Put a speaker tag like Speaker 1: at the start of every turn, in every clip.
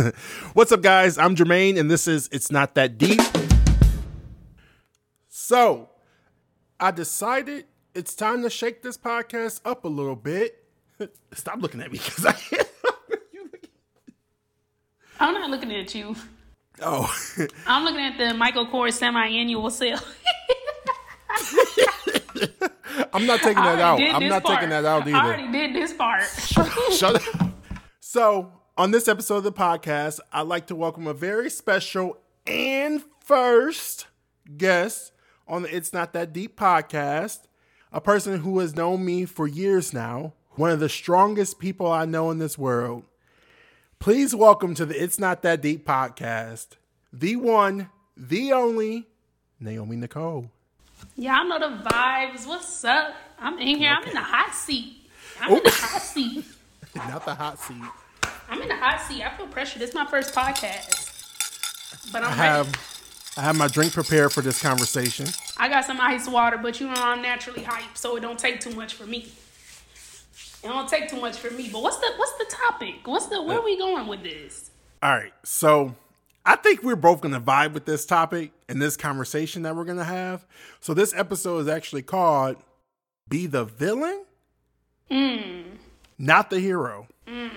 Speaker 1: What's up, guys? I'm Jermaine, and this is It's Not That Deep. So, I decided it's time to shake this podcast up a little bit. Stop looking at me because I.
Speaker 2: I'm not looking at you.
Speaker 1: oh,
Speaker 2: I'm looking at the Michael Kors semi-annual sale.
Speaker 1: I'm not taking that out. I'm not
Speaker 2: part.
Speaker 1: taking that out either.
Speaker 2: I already did this part.
Speaker 1: Shut up. So, on this episode of the podcast, I'd like to welcome a very special and first guest on the It's Not That Deep podcast, a person who has known me for years now, one of the strongest people I know in this world. Please welcome to the It's Not That Deep podcast, the one, the only, Naomi Nicole.
Speaker 2: Y'all know the vibes. What's up? I'm in here. I'm in the hot seat. I'm in the hot seat.
Speaker 1: Not the hot seat.
Speaker 2: I'm in the hot seat. I feel pressure. This is my first podcast. But I'm
Speaker 1: I
Speaker 2: ready.
Speaker 1: have, I have my drink prepared for this conversation.
Speaker 2: I got some ice water, but you know I'm naturally hype, so it don't take too much for me. It don't take too much for me. But what's the what's the topic? What's the where are we going with this?
Speaker 1: All right. So I think we're both going to vibe with this topic and this conversation that we're going to have. So this episode is actually called Be the Villain, mm. Not the Hero. Mm.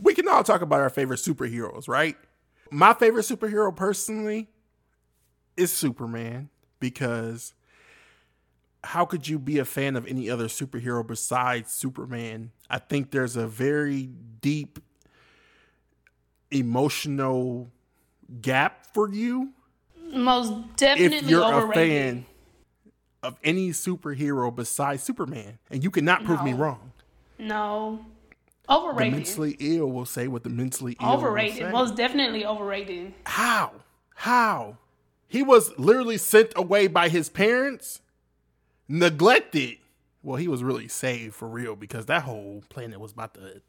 Speaker 1: We can all talk about our favorite superheroes, right? My favorite superhero personally is Superman because how could you be a fan of any other superhero besides Superman? I think there's a very deep emotional gap for you
Speaker 2: Most definitely
Speaker 1: if you're
Speaker 2: overrated.
Speaker 1: a fan of any superhero besides Superman. And you cannot prove me wrong.
Speaker 2: No.
Speaker 1: The
Speaker 2: Overrated.
Speaker 1: mentally ill will say what the mentally ill
Speaker 2: overrated. Most definitely overrated.
Speaker 1: How? How? He was literally sent away by his parents, neglected. Well, he was really saved for real because that whole planet was about to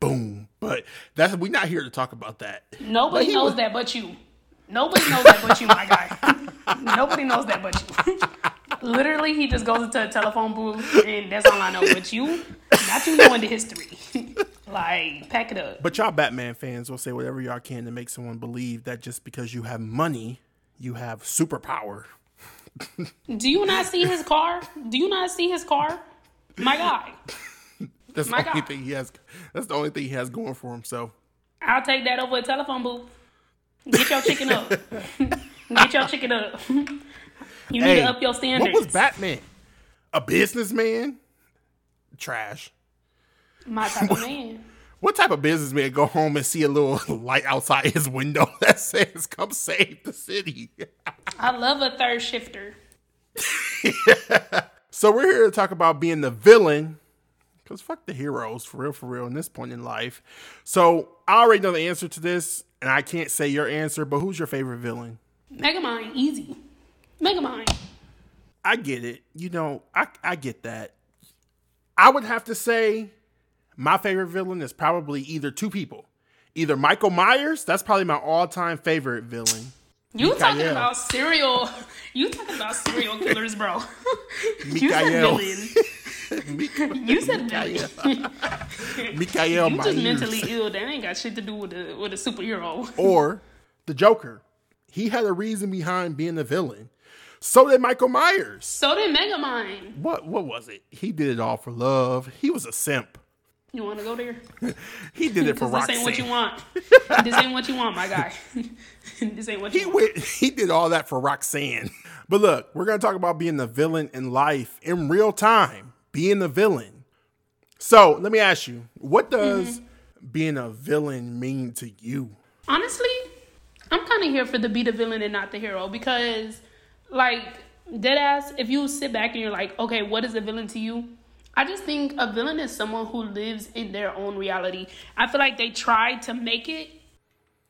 Speaker 1: boom. But that's we're not here to talk about that.
Speaker 2: Nobody knows
Speaker 1: was-
Speaker 2: that but you. Nobody knows that but you, my guy. Nobody knows that but you. Literally, he just goes into a telephone booth, and that's all I know. But you, not you know into history. like, pack it up.
Speaker 1: But y'all Batman fans will say whatever y'all can to make someone believe that just because you have money, you have superpower.
Speaker 2: Do you not see his car? Do you not see his car? My guy.
Speaker 1: That's
Speaker 2: My
Speaker 1: the only
Speaker 2: God.
Speaker 1: thing he has. That's the only thing he has going for himself.
Speaker 2: I'll take that over a telephone booth. Get your chicken up. Get your chicken up. You need
Speaker 1: Hey,
Speaker 2: to up your standards.
Speaker 1: what was Batman? A businessman? Trash.
Speaker 2: My type of man.
Speaker 1: What type of businessman go home and see a little light outside his window that says "Come save the city"?
Speaker 2: I love a third shifter.
Speaker 1: so we're here to talk about being the villain, because fuck the heroes, for real, for real, in this point in life. So I already know the answer to this, and I can't say your answer, but who's your favorite villain?
Speaker 2: Megamind, easy. Megamind.
Speaker 1: I get it. You know, I I get that. I would have to say my favorite villain is probably either two people. Either Michael Myers, that's probably my all-time favorite villain.
Speaker 2: You talking about serial? You talking about serial killers, bro? you said
Speaker 1: Mikael.
Speaker 2: villain. You said villain.
Speaker 1: Mikael
Speaker 2: You just mentally ill. That ain't got shit to do with a with a superhero.
Speaker 1: or the Joker. He had a reason behind being a villain. So did Michael Myers.
Speaker 2: So did Megamind.
Speaker 1: What what was it? He did it all for love. He was a simp.
Speaker 2: You want to go there?
Speaker 1: He did it for
Speaker 2: Because this ain't what you want. this ain't what you want, my guy. this ain't what you
Speaker 1: He
Speaker 2: want.
Speaker 1: went, he did all that for Roxanne. But look, we're gonna talk about being the villain in life in real time. Being the villain. So let me ask you, what does
Speaker 2: Mm-hmm.
Speaker 1: being a villain mean to you?
Speaker 2: Honestly, I'm kind of here for the be the villain and not the hero because, like, dead ass, if you sit back and you're like, okay, what is a villain to you? I just think a villain is someone who lives in their own reality. I feel like they tried to make it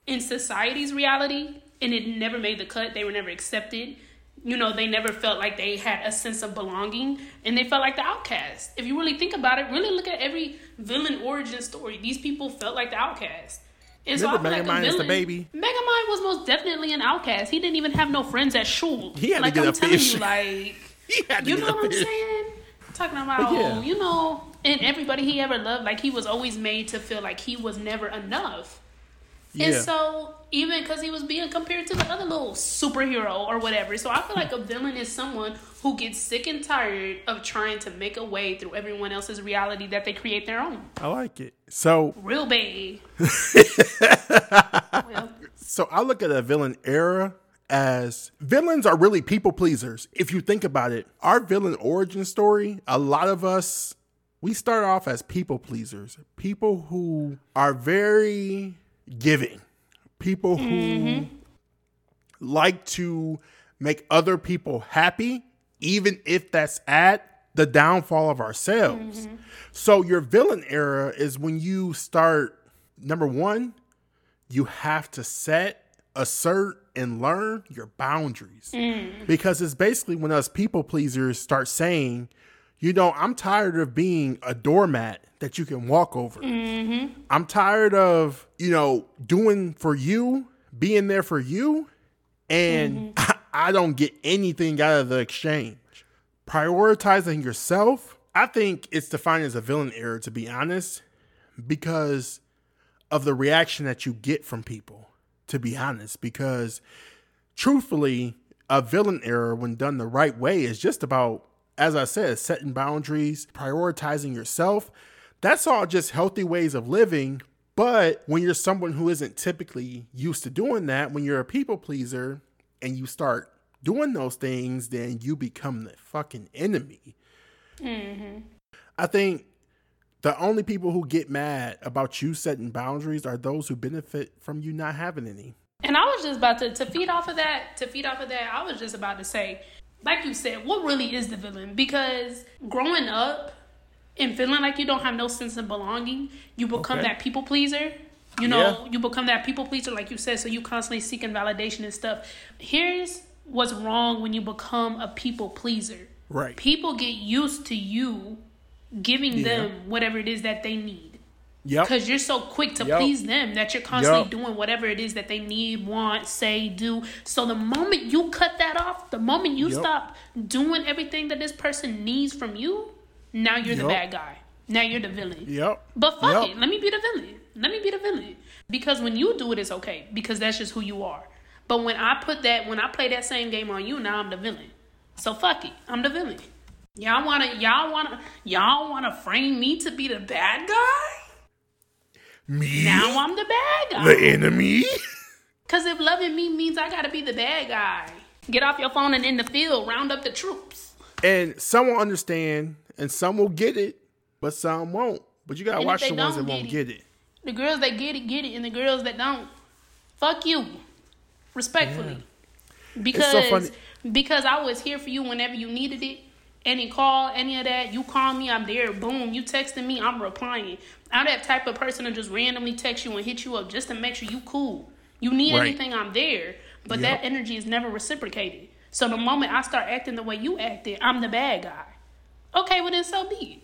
Speaker 2: in society's reality and it never made the cut. They were never accepted. You know, they never felt like they had a sense of belonging and they felt like the outcast. If you really think about it, really look at every villain origin story. These people felt like the outcast. And so I
Speaker 1: Remember
Speaker 2: like
Speaker 1: Megamind is the baby?
Speaker 2: Megamind was most definitely an outcast. He didn't even have no friends at school.
Speaker 1: He had to
Speaker 2: like
Speaker 1: get
Speaker 2: I'm
Speaker 1: a
Speaker 2: telling
Speaker 1: fish.
Speaker 2: you, like
Speaker 1: to
Speaker 2: you know what I'm
Speaker 1: fish.
Speaker 2: saying? Talking about,
Speaker 1: yeah.
Speaker 2: you know, and everybody he ever loved, like he was always made to feel like he was never enough. And so even because he was being compared to the other little superhero or whatever, so I feel like a villain is someone who gets sick and tired of trying to make a way through everyone else's reality that they create their own.
Speaker 1: I like it. So
Speaker 2: Real bad. well,
Speaker 1: So I look at a villain era as villains are really people pleasers. If you think about it, our villain origin story, a lot of us, we start off as people pleasers, people who are very giving, people who mm-hmm. like to make other people happy, even if that's at the downfall of ourselves. Mm-hmm. So your villain era is when you start, number one, you have to set, assert, and learn your boundaries. Mm. Because it's basically when us people pleasers start saying, you know, I'm tired of being a doormat that you can walk over. Mm-hmm. I'm tired of, you know, doing for you, being there for you, and mm-hmm. I don't get anything out of the exchange. Prioritizing yourself, I think it's defined as a villain error, to be honest, because of the reaction that you get from people, to be honest. Because truthfully, a villain error, when done the right way, is just about, as I said, setting boundaries, prioritizing yourself. That's all just healthy ways of living. But when you're someone who isn't typically used to doing that, when you're a people pleaser and you start doing those things, then you become the fucking enemy. Mm-hmm. I think the only people who get mad about you setting boundaries are those who benefit from you not having any.
Speaker 2: And I was just about to to feed off of that. To feed off of that, I was just about to say, like you said, what really is the villain? Because growing up and feeling like you don't have no sense of belonging, you become
Speaker 1: Okay.
Speaker 2: that people pleaser. You know,
Speaker 1: Yeah.
Speaker 2: you become that people pleaser, like you said. So you constantly seeking validation and stuff. Here's what's wrong when you become a people pleaser.
Speaker 1: Right.
Speaker 2: People get used to you giving
Speaker 1: Yeah.
Speaker 2: them whatever it is that they need
Speaker 1: Yep.
Speaker 2: because you're so quick to
Speaker 1: Yup.
Speaker 2: please them that you're constantly
Speaker 1: Yup.
Speaker 2: doing whatever it is that they need, want, say, do. So the moment you cut that off, the moment you stop doing everything that this person needs from you, now you're the bad guy. Now you're the villain.
Speaker 1: Yep.
Speaker 2: But fuck it, let me be the villain. Let me be the villain. Because when you do it, it's okay because that's just who you are. But when I put that, when I play that same game on you, now I'm the villain. So fuck it, I'm the villain. Y'all wanna, y'all wanna, y'all wanna frame me to be the bad guy?
Speaker 1: Me?
Speaker 2: Now I'm the bad guy.
Speaker 1: the enemy?
Speaker 2: Cause if loving me means I gotta be the bad guy, get off your phone and in the field, round up the troops.
Speaker 1: And some will understand and some will get it, but some won't. But you gotta
Speaker 2: And
Speaker 1: watch the ones that
Speaker 2: don't
Speaker 1: won't
Speaker 2: get
Speaker 1: get it.
Speaker 2: The girls that get it, get it, and the girls that don't, fuck you, respectfully. Because
Speaker 1: so
Speaker 2: because I was here for you whenever you needed it. Any call, any of that, you call me, I'm there. Boom, you texting me, I'm replying. I'm that type of person to just randomly text you and hit you up just to make sure you cool. You need
Speaker 1: Right.
Speaker 2: anything, I'm there. But
Speaker 1: Yep.
Speaker 2: that energy is never reciprocated. So the moment I start acting the way you acted, I'm the bad guy. Okay, well then so be it.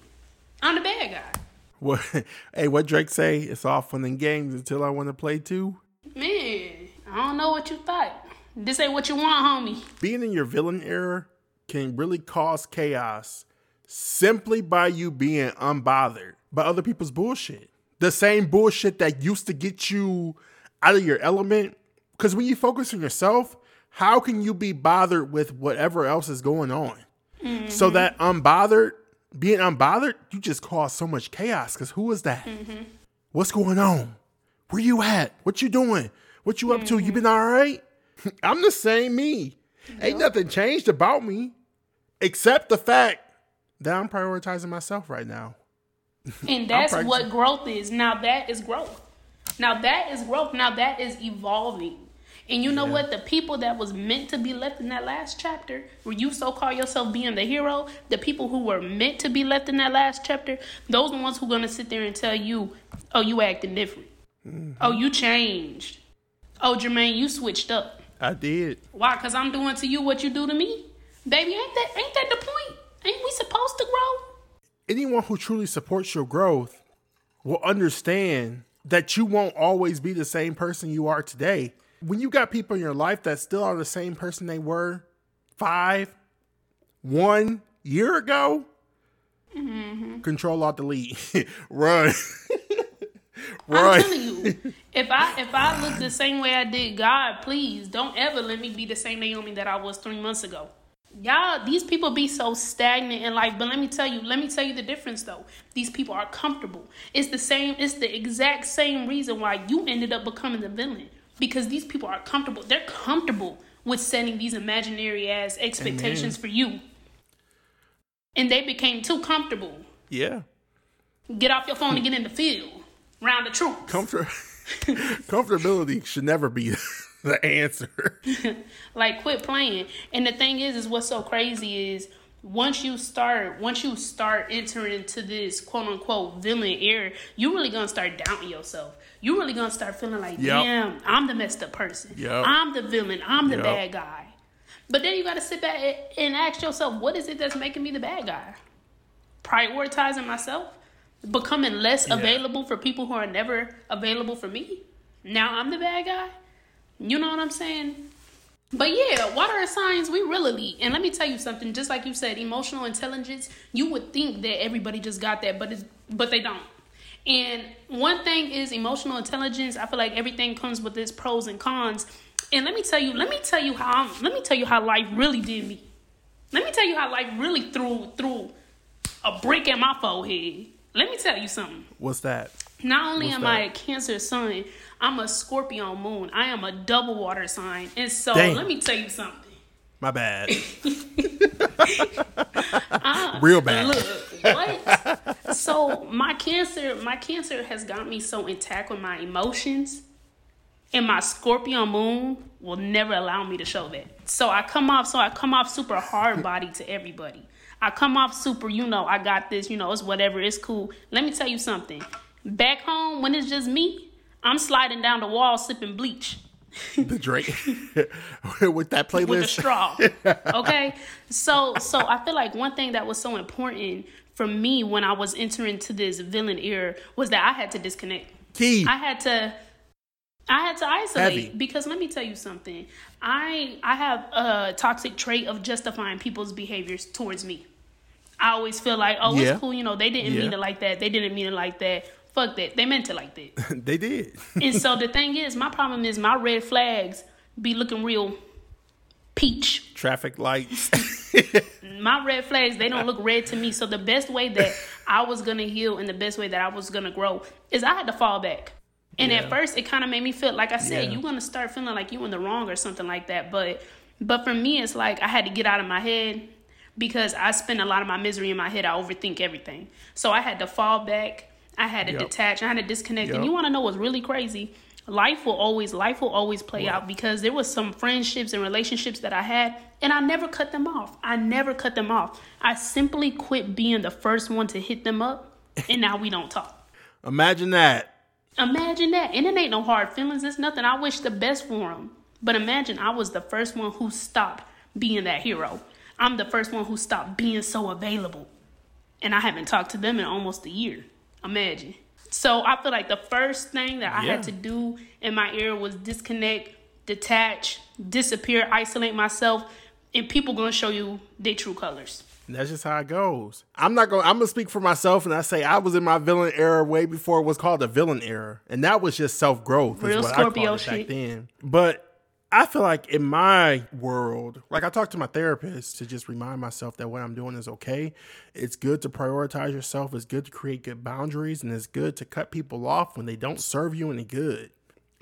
Speaker 2: I'm the bad guy.
Speaker 1: What? Hey, what Drake say? It's all fun and games until I want to play too.
Speaker 2: Man, I don't know what you thought. This ain't what you want, homie.
Speaker 1: Being in your villain era can really cause chaos simply by you being unbothered by other people's bullshit. The same bullshit that used to get you out of your element. Because when you focus on yourself, how can you be bothered with whatever else is going on? So mm-hmm. that unbothered, being unbothered, you just cause so much chaos. Because who is that? Mm-hmm. What's going on? Where you at? What you doing? What you up to? You mm-hmm. been all right? I'm the same me. Ain't nothing changed about me except the fact that I'm prioritizing myself right now.
Speaker 2: And that's what growth is. Now that is growth. Now that is growth. Now that is evolving. And you know what? The people that was meant to be left in that last chapter, where you so call yourself being the hero, the people who were meant to be left in that last chapter, those are the ones who are gonna sit there and tell you, "Oh, you acting different. Mm-hmm. Oh, you changed. Oh, Jermaine, you switched up."
Speaker 1: I did.
Speaker 2: Why? Cause I'm doing to you what you do to me, baby. Ain't that ain't that the point? Ain't we supposed to grow?
Speaker 1: Anyone who truly supports your growth will understand that you won't always be the same person you are today. When you got people in your life that still are the same person they were five, one year ago, mm-hmm. control alt delete, run, Right.
Speaker 2: I'm telling you, if I if I look the same way I did God, please don't ever let me be the same Naomi that I was three months ago. Y'all, these people be so stagnant in life. But let me tell you, let me tell you the difference though. These people are comfortable. It's the same, it's the exact same reason why you ended up becoming the villain. Because these people are comfortable. They're comfortable with setting these imaginary ass expectations for you. And they became too comfortable.
Speaker 1: Yeah.
Speaker 2: Get off your phone and get in the field. Round the troops.
Speaker 1: Comfort comfortability should never be the answer.
Speaker 2: like quit playing and the thing is is what's so crazy is once you start once you start entering into this quote unquote villain era you really gonna start doubting yourself you really gonna start feeling like
Speaker 1: Yep.
Speaker 2: damn i'm the messed up person
Speaker 1: Yep.
Speaker 2: i'm the villain i'm the
Speaker 1: Yep.
Speaker 2: bad guy but then you gotta sit back and- ask yourself what is it that's making me the bad guy prioritizing myself becoming less
Speaker 1: Yeah.
Speaker 2: available for people who are never available for me now i'm the bad guy you know what i'm saying but yeah, water signs, we really lead. And let me tell you something, just like you said, emotional intelligence, you would think that everybody just got that, but it's but they don't. And one thing is emotional intelligence, I feel like everything comes with its pros and cons. And let me tell you, let me tell you how I'm, let me tell you how life really did me. Let me tell you how life really threw threw a brick in my forehead. Let me tell you something.
Speaker 1: What's that?
Speaker 2: Not only
Speaker 1: What's
Speaker 2: am
Speaker 1: that?
Speaker 2: I a Cancer sun, I'm a Scorpio moon. I am a double water sign. And so
Speaker 1: Damn.
Speaker 2: let me tell you something.
Speaker 1: My bad. Real bad.
Speaker 2: Look, what? so my cancer, my cancer has got me so intact with my emotions, and my Scorpio moon will never allow me to show that. So I come off, so I come off super hard body to everybody. I come off super, you know, I got this, you know, it's whatever, it's cool. Let me tell you something. Back home, when it's just me, I'm sliding down the wall sipping bleach
Speaker 1: the Drake with that playlist.
Speaker 2: with a straw. Okay? So so I feel like one thing that was so important for me when I was entering to this villain era was that I had to disconnect.
Speaker 1: Key.
Speaker 2: I had to I had to isolate
Speaker 1: Heavy.
Speaker 2: because let me tell you something. I I have a toxic trait of justifying people's behaviors towards me. I always feel like, oh,
Speaker 1: Yeah.
Speaker 2: it's cool, you know, they didn't mean it like that. They didn't mean it like that. Fuck that. They meant it like that.
Speaker 1: they did.
Speaker 2: and so the thing is, my problem is my red flags be looking real peach.
Speaker 1: Traffic lights.
Speaker 2: My red flags, they don't look red to me. So the best way that I was gonna heal and the best way that I was gonna grow is I had to fall back. And
Speaker 1: Yeah.
Speaker 2: at first it kind of made me feel like I said,
Speaker 1: Yeah.
Speaker 2: you're gonna start feeling like you in the wrong or something like that. But but for me it's like I had to get out of my head because I spend a lot of my misery in my head. I overthink everything. So I had to fall back. I had to
Speaker 1: Yep.
Speaker 2: detach. I had to disconnect. And you want to know what's really crazy? Life will always life will always play
Speaker 1: What?
Speaker 2: out because there was some friendships and relationships that I had and I never cut them off. I never cut them off. I simply quit being the first one to hit them up and now we don't talk.
Speaker 1: Imagine that.
Speaker 2: Imagine that. And it ain't no hard feelings. It's nothing. I wish the best for them. But imagine I was the first one who stopped being that hero. I'm the first one who stopped being so available. And I haven't talked to them in almost a year. Imagine. So I feel like the first thing that I
Speaker 1: Yeah.
Speaker 2: had to do in my era was disconnect, detach, disappear, isolate myself, and people gonna show you their true colors.
Speaker 1: And that's just how it goes. I'm not going. to I'm gonna speak for myself, and I say I was in my villain era way before it was called the villain era, and that was just self growth.
Speaker 2: Real
Speaker 1: what
Speaker 2: Scorpio
Speaker 1: I called it
Speaker 2: shit.
Speaker 1: back then. But I feel like in my world, like I talk to my therapist to just remind myself that what I'm doing is okay. It's good to prioritize yourself. It's good to create good boundaries, and it's good to cut people off when they don't serve you any good.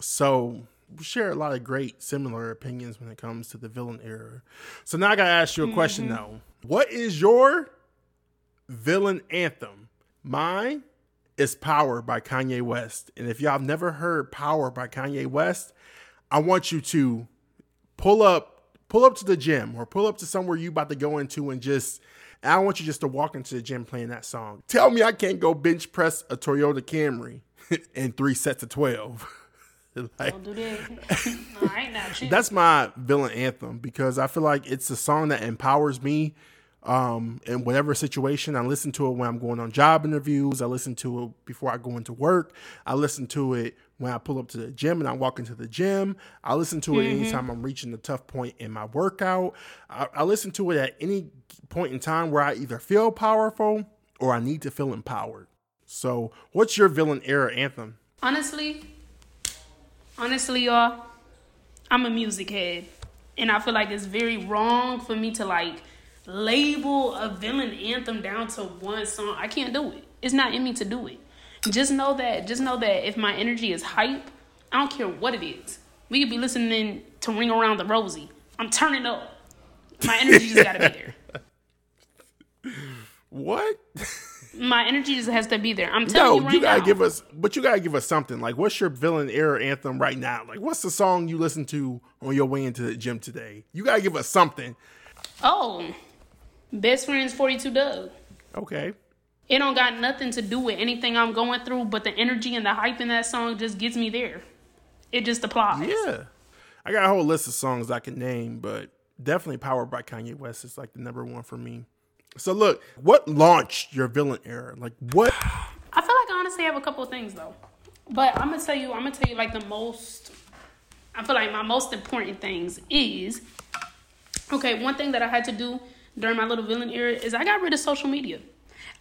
Speaker 1: So we share a lot of great similar opinions when it comes to the villain era. So now I gotta ask you a question mm-hmm. though. What is your villain anthem? Mine is Power by Kanye West. And if y'all have never heard Power by Kanye West, I want you to pull up pull up to the gym or pull up to somewhere you about to go into and just I want you just to walk into the gym playing that song. Tell me I can't go bench press a Toyota Camry in three sets of 12. like,
Speaker 2: Don't do that. no, I ain't not shit.
Speaker 1: that's my villain anthem because I feel like it's a song that empowers me um, in whatever situation. I listen to it when I'm going on job interviews. I listen to it before I go into work. I listen to it when I pull up to the gym and I walk into the gym. I listen to it anytime I'm reaching a tough point in my workout. I, I listen to it at any point in time where I either feel powerful or I need to feel empowered. So, what's your villain era anthem?
Speaker 2: Honestly, honestly, y'all, I'm a music head. And I feel like it's very wrong for me to like label a villain anthem down to one song. I can't do it. It's not in me to do it. Just know that, just know that if my energy is hype, I don't care what it is. We could be listening to Ring Around the Rosie. I'm turning up. My energy just gotta be
Speaker 1: there. What?
Speaker 2: my energy just has to be there. I'm telling no, you right
Speaker 1: you gotta
Speaker 2: now.
Speaker 1: give us, but you gotta give us something. Like, what's your villain era anthem right now? Like, what's the song you listen to on your way into the gym today? You gotta give us something.
Speaker 2: Oh, best friends, forty two Dugg.
Speaker 1: Okay.
Speaker 2: It don't got nothing to do with anything I'm going through, but the energy and the hype in that song just gets me there. It just applies.
Speaker 1: Yeah. I got a whole list of songs I can name, but definitely Power by Kanye West is like the number one for me. So look, what launched your villain era? Like what?
Speaker 2: I feel like I honestly have a couple of things though, but I'm gonna tell you, I'm gonna tell you like the most. I feel like my most important things is okay. One thing that I had to do during my little villain era is I got rid of social media.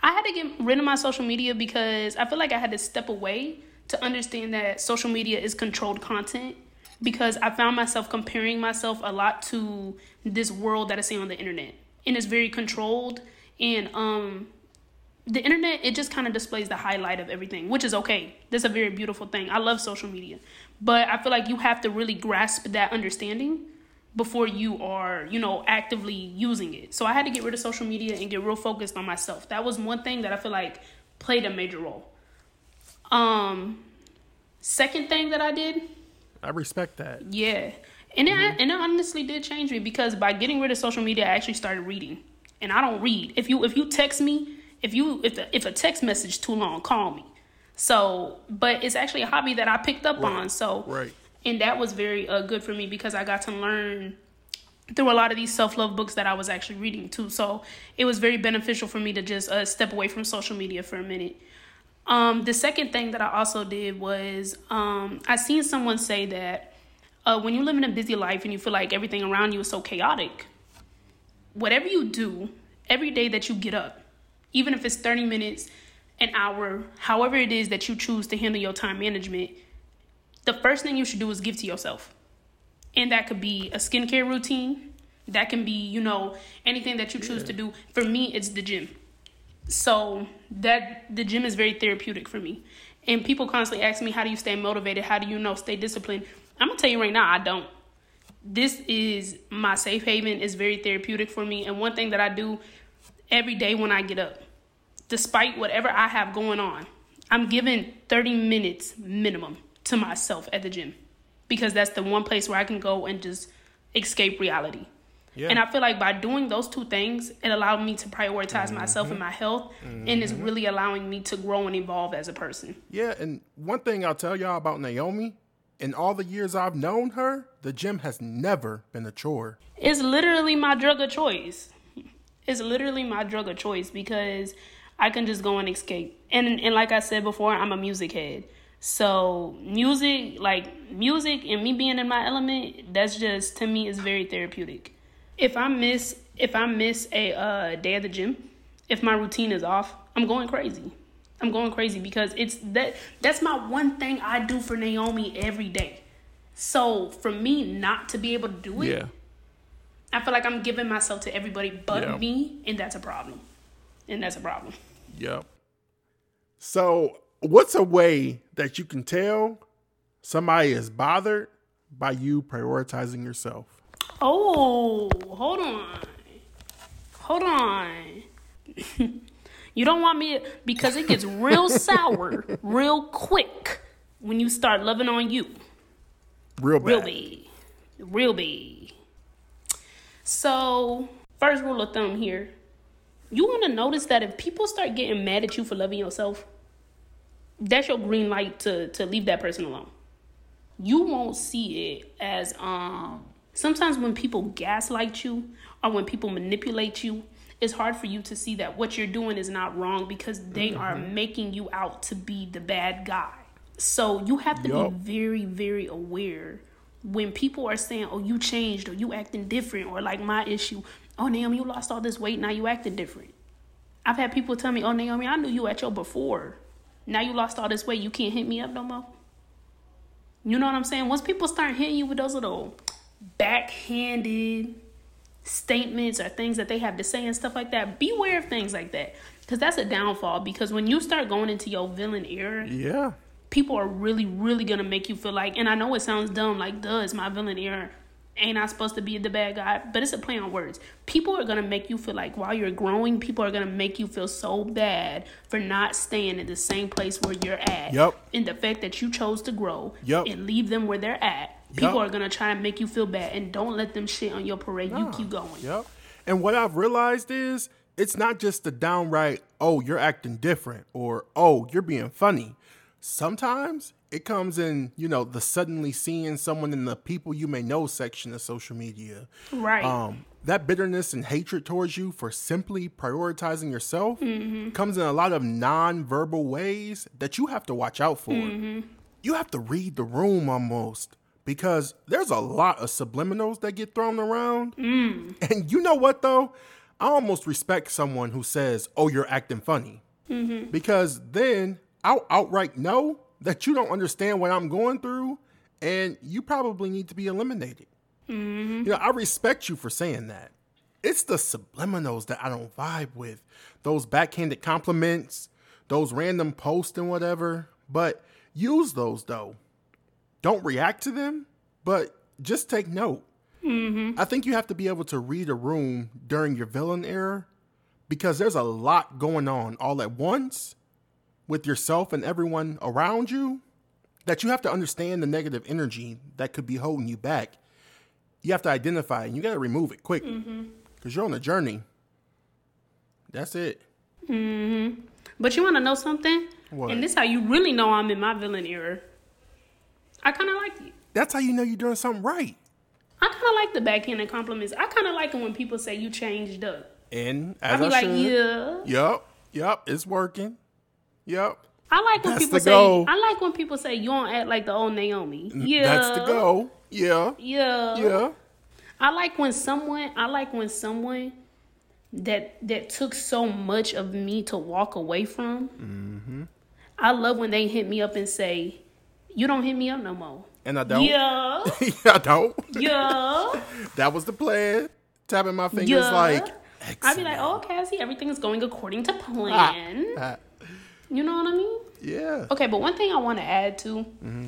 Speaker 2: I had to get rid of my social media because I feel like I had to step away to understand that social media is controlled content because I found myself comparing myself a lot to this world that I see on the internet. And it's very controlled and um the internet it just kind of displays the highlight of everything which is okay. That's a very beautiful thing. I love social media. But i feel like you have to really grasp that understanding before you are you know actively using it so i had to get rid of social media and get real focused on myself that was one thing that i feel like played a major role um second thing that i did
Speaker 1: i respect that
Speaker 2: yeah and it, mm-hmm. and it honestly did change me because by getting rid of social media, I actually started reading. And I don't read. If you if you text me, if you if the, if a text message too long, call me. So, but it's actually a hobby that I picked up right. on. So,
Speaker 1: right.
Speaker 2: And that was very uh, good for me because I got to learn through a lot of these self love books that I was actually reading too. So it was very beneficial for me to just uh, step away from social media for a minute. Um, the second thing that I also did was um, I seen someone say that uh, when you live in a busy life and you feel like everything around you is so chaotic, whatever you do every day that you get up, even if it's 30 minutes, an hour, however it is that you choose to handle your time management, the first thing you should do is give to yourself. And that could be a skincare routine. That can be, you know, anything that you choose yeah. to do. For me, it's the gym. So that the gym is very therapeutic for me. And people constantly ask me, how do you stay motivated? How do you know stay disciplined? I'm gonna tell you right now, I don't. This is my safe haven. It's very therapeutic for me. And one thing that I do every day when I get up, despite whatever I have going on, I'm given 30 minutes minimum to myself at the gym because that's the one place where I can go and just escape reality. Yeah. And I feel like by doing those two things, it allowed me to prioritize mm-hmm. myself and my health, mm-hmm. and it's really allowing me to grow and evolve as a person.
Speaker 1: Yeah, and one thing I'll tell y'all about Naomi in all the years I've known her, the gym has never been a chore.
Speaker 2: It's literally my drug of choice. It's literally my drug of choice because I can just go and escape. And and like I said before, I'm a music head. So music, like music and me being in my element, that's just to me is very therapeutic. If I miss if I miss a uh, day at the gym, if my routine is off, I'm going crazy. I'm going crazy because it's that that's my one thing I do for Naomi every day. So for me not to be able to do it, yeah. I feel like I'm giving myself to everybody but yeah. me, and that's a problem. And that's a problem.
Speaker 1: Yep. So what's a way that you can tell somebody is bothered by you prioritizing yourself?
Speaker 2: Oh, hold on. Hold on. You don't want me to, because it gets real sour real quick when you start loving on you.
Speaker 1: Real bad.
Speaker 2: Real big. Real big. So, first rule of thumb here. You want to notice that if people start getting mad at you for loving yourself, that's your green light to to leave that person alone. You won't see it as um sometimes when people gaslight you or when people manipulate you, it's hard for you to see that what you're doing is not wrong because they mm-hmm. are making you out to be the bad guy. So you have to yep. be very, very aware when people are saying, "Oh, you changed," or "You acting different," or like my issue, "Oh, Naomi, you lost all this weight, now you acting different." I've had people tell me, "Oh, Naomi, I knew you at your before. Now you lost all this weight, you can't hit me up no more. You know what I'm saying? Once people start hitting you with those little backhanded statements or things that they have to say and stuff like that, beware of things like that. Because that's a downfall. Because when you start going into your villain era,
Speaker 1: Yeah.
Speaker 2: people are really, really gonna make you feel like, and I know it sounds dumb, like, duh, it's my villain era. Ain't I supposed to be the bad guy? But it's a play on words. People are gonna make you feel like while you're growing, people are gonna make you feel so bad for not staying in the same place where you're at.
Speaker 1: Yep.
Speaker 2: And the fact that you chose to grow
Speaker 1: Yep.
Speaker 2: and leave them where they're at. People
Speaker 1: Yep.
Speaker 2: are gonna try and make you feel bad and don't let them shit on your parade. You keep going.
Speaker 1: Yep. And what I've realized is it's not just the downright, oh, you're acting different or oh, you're being funny. Sometimes it comes in, you know, the suddenly seeing someone in the people you may know section of social media.
Speaker 2: Right.
Speaker 1: Um, that bitterness and hatred towards you for simply prioritizing yourself mm-hmm. comes in a lot of non-verbal ways that you have to watch out for. Mm-hmm. You have to read the room almost because there's a lot of subliminals that get thrown around. Mm. And you know what though? I almost respect someone who says, "Oh, you're acting funny," mm-hmm. because then I'll outright know that you don't understand what I'm going through, and you probably need to be eliminated. Mm-hmm. You know, I respect you for saying that. It's the subliminals that I don't vibe with. Those backhanded compliments, those random posts and whatever. But use those though. Don't react to them, but just take note. Mm-hmm. I think you have to be able to read a room during your villain era because there's a lot going on all at once with yourself and everyone around you that you have to understand the negative energy that could be holding you back. You have to identify and you got to remove it quick mm-hmm. because you're on a journey. That's it. Mm-hmm.
Speaker 2: But you want to know something?
Speaker 1: What?
Speaker 2: And this how you really know I'm in my villain era. I kind of like you.
Speaker 1: That's how you know you're doing something right.
Speaker 2: I kind of like the backhanded compliments. I kind of like it when people say you changed up.
Speaker 1: And as I
Speaker 2: be
Speaker 1: I,
Speaker 2: like,
Speaker 1: should.
Speaker 2: yeah.
Speaker 1: Yep. Yep. It's working. Yep.
Speaker 2: I like when
Speaker 1: That's
Speaker 2: people say.
Speaker 1: goal.
Speaker 2: I like when people say you don't act like the old Naomi. Yeah,
Speaker 1: That's the goal. Yeah.
Speaker 2: Yeah,
Speaker 1: Yeah.
Speaker 2: I like when someone. I like when someone that that took so much of me to walk away from.
Speaker 1: Mm-hmm.
Speaker 2: I love when they hit me up and say, "You don't hit me up no more."
Speaker 1: And I don't.
Speaker 2: Yeah,
Speaker 1: I don't.
Speaker 2: yeah.
Speaker 1: That was the plan. Tapping my fingers
Speaker 2: Yeah.
Speaker 1: like.
Speaker 2: I'd be like, "Oh, Cassie, everything is going according to plan."
Speaker 1: Ah,
Speaker 2: You know what I mean?
Speaker 1: yeah.
Speaker 2: Okay, but one thing I want to add to,
Speaker 1: Mm-hmm.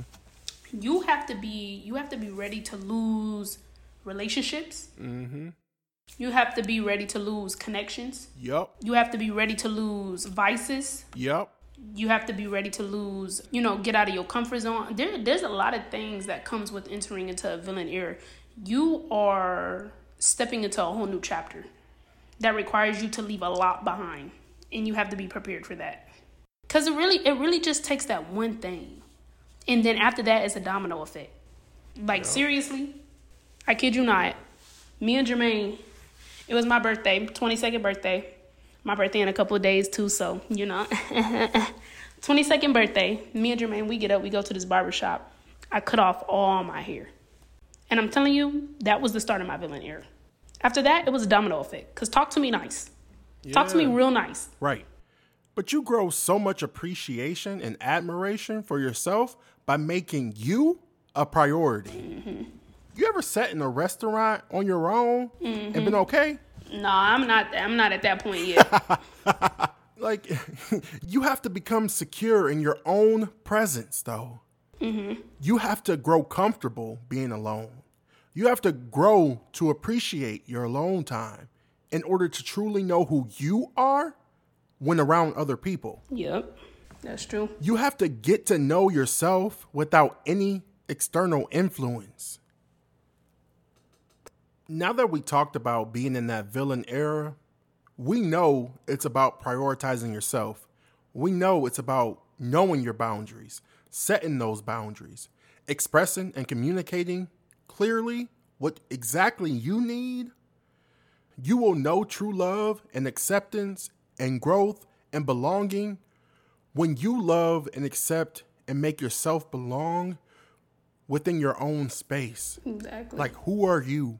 Speaker 2: you have to be you have to be ready to lose relationships. Mm-hmm. You have to be ready to lose connections.
Speaker 1: Yup.
Speaker 2: You have to be ready to lose vices.
Speaker 1: Yup.
Speaker 2: You have to be ready to lose, you know, get out of your comfort zone. There, there's a lot of things that comes with entering into a villain era. You are stepping into a whole new chapter that requires you to leave a lot behind, and you have to be prepared for that. Cause it really, it really just takes that one thing, and then after that, it's a domino effect. Like seriously, I kid you not. Me and Jermaine, it was my birthday, twenty second birthday. My birthday in a couple of days too, so you know. 22nd birthday, me and Jermaine, we get up, we go to this barber shop. I cut off all my hair. And I'm telling you, that was the start of my villain era. After that, it was a domino effect. Cause talk to me nice. Talk to me real nice.
Speaker 1: Right. But you grow so much appreciation and admiration for yourself by making you a priority. Mm-hmm. You ever sat in a restaurant on your own and been mm-hmm. okay?
Speaker 2: No, I'm not I'm not at that point yet.
Speaker 1: Like, you have to become secure in your own presence, though. Mm-hmm. You have to grow comfortable being alone. You have to grow to appreciate your alone time in order to truly know who you are when around other people.
Speaker 2: yep. That's true.
Speaker 1: You have to get to know yourself without any external influence. Now that we talked about being in that villain era, we know it's about prioritizing yourself. We know it's about knowing your boundaries, setting those boundaries, expressing and communicating clearly what exactly you need. You will know true love and acceptance and growth and belonging when you love and accept and make yourself belong within your own space.
Speaker 2: Exactly.
Speaker 1: Like, who are you?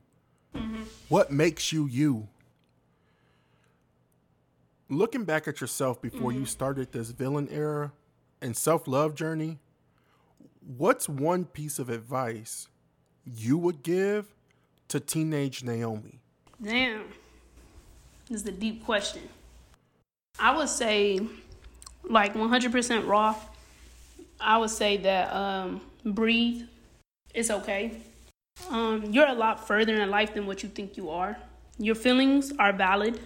Speaker 1: Mm-hmm. What makes you you? Looking back at yourself before you mm-hmm. started this villain era, and self love journey, what's one piece of advice you would give to teenage Naomi?
Speaker 2: Damn. This is a deep question. I would say, like 100% raw, I would say that um, breathe. It's okay. Um, you're a lot further in life than what you think you are. Your feelings are valid.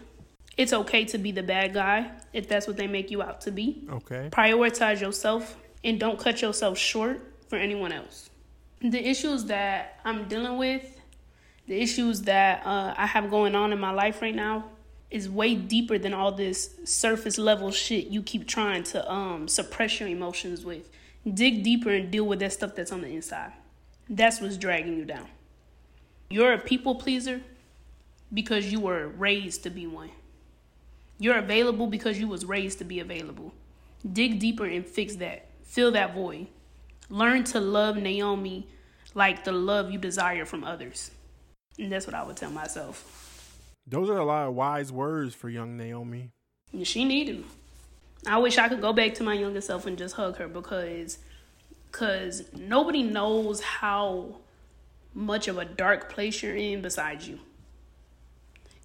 Speaker 2: It's okay to be the bad guy if that's what they make you out to be.
Speaker 1: Okay.
Speaker 2: Prioritize yourself and don't cut yourself short for anyone else. The issues that I'm dealing with, the issues that uh, I have going on in my life right now, is way deeper than all this surface level shit you keep trying to um, suppress your emotions with. Dig deeper and deal with that stuff that's on the inside. That's what's dragging you down. You're a people pleaser because you were raised to be one. You're available because you was raised to be available. Dig deeper and fix that. Fill that void. Learn to love Naomi like the love you desire from others. And that's what I would tell myself.
Speaker 1: Those are a lot of wise words for young Naomi.
Speaker 2: She needed them. I wish I could go back to my younger self and just hug her because cause nobody knows how much of a dark place you're in besides you.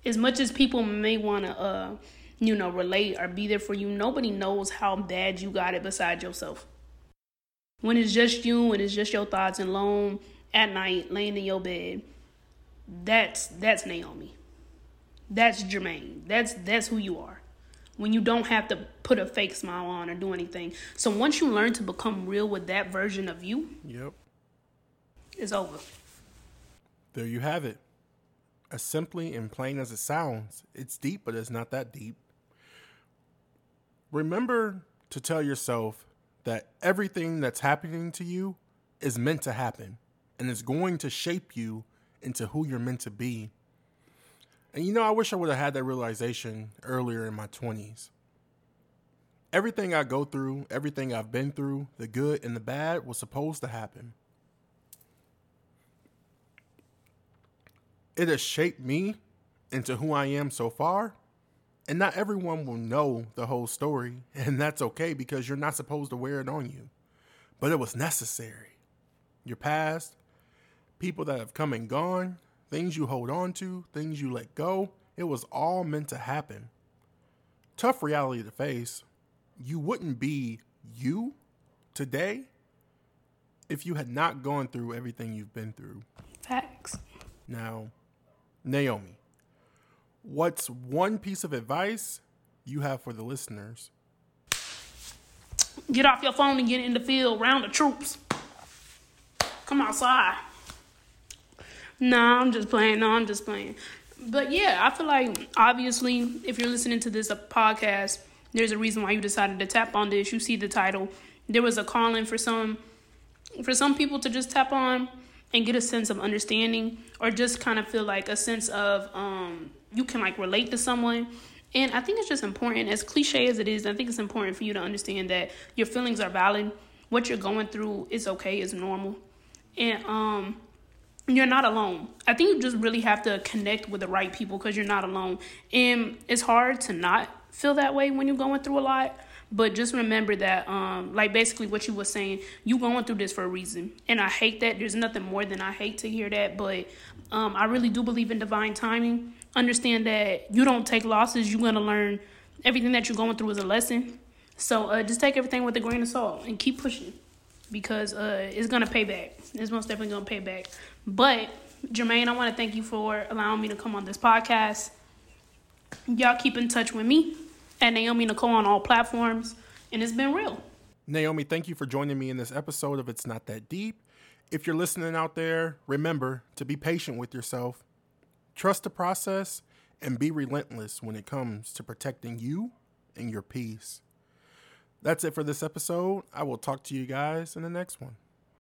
Speaker 2: As much as people may want to uh you know relate or be there for you, nobody knows how bad you got it beside yourself. When it's just you and it's just your thoughts and alone at night, laying in your bed, that's that's Naomi. That's Jermaine. That's that's who you are. When you don't have to put a fake smile on or do anything. So once you learn to become real with that version of you,
Speaker 1: Yep.
Speaker 2: it's over.
Speaker 1: There you have it. As simply and plain as it sounds, it's deep, but it's not that deep. Remember to tell yourself that everything that's happening to you is meant to happen and is going to shape you into who you're meant to be. And you know, I wish I would have had that realization earlier in my 20s. Everything I go through, everything I've been through, the good and the bad, was supposed to happen. It has shaped me into who I am so far. And not everyone will know the whole story, and that's okay because you're not supposed to wear it on you. But it was necessary. Your past, people that have come and gone, things you hold on to, things you let go, it was all meant to happen. Tough reality to face. You wouldn't be you today if you had not gone through everything you've been through.
Speaker 2: Facts.
Speaker 1: Now, Naomi, what's one piece of advice you have for the listeners?
Speaker 2: Get off your phone and get in the field, round the troops. Come outside. Nah, I'm just playing. No, I'm just playing. But yeah, I feel like obviously, if you're listening to this podcast, there's a reason why you decided to tap on this. You see the title. There was a calling for some for some people to just tap on and get a sense of understanding or just kind of feel like a sense of um you can like relate to someone and i think it's just important as cliche as it is i think it's important for you to understand that your feelings are valid what you're going through is okay is normal and um you're not alone i think you just really have to connect with the right people because you're not alone and it's hard to not feel that way when you're going through a lot but just remember that, um, like basically what you were saying, you're going through this for a reason, and I hate that. There's nothing more than I hate to hear that, but um, I really do believe in divine timing. Understand that you don't take losses. You're gonna learn everything that you're going through is a lesson. So uh, just take everything with a grain of salt and keep pushing, because uh, it's gonna pay back. It's most definitely gonna pay back. But Jermaine, I want to thank you for allowing me to come on this podcast. Y'all keep in touch with me at Naomi Nicole on all platforms, and it's been real.
Speaker 1: Naomi, thank you for joining me in this episode of It's Not That Deep. If you're listening out there, remember to be patient with yourself, trust the process, and be relentless when it comes to protecting you and your peace. That's it for this episode. I will talk to you guys in the next one.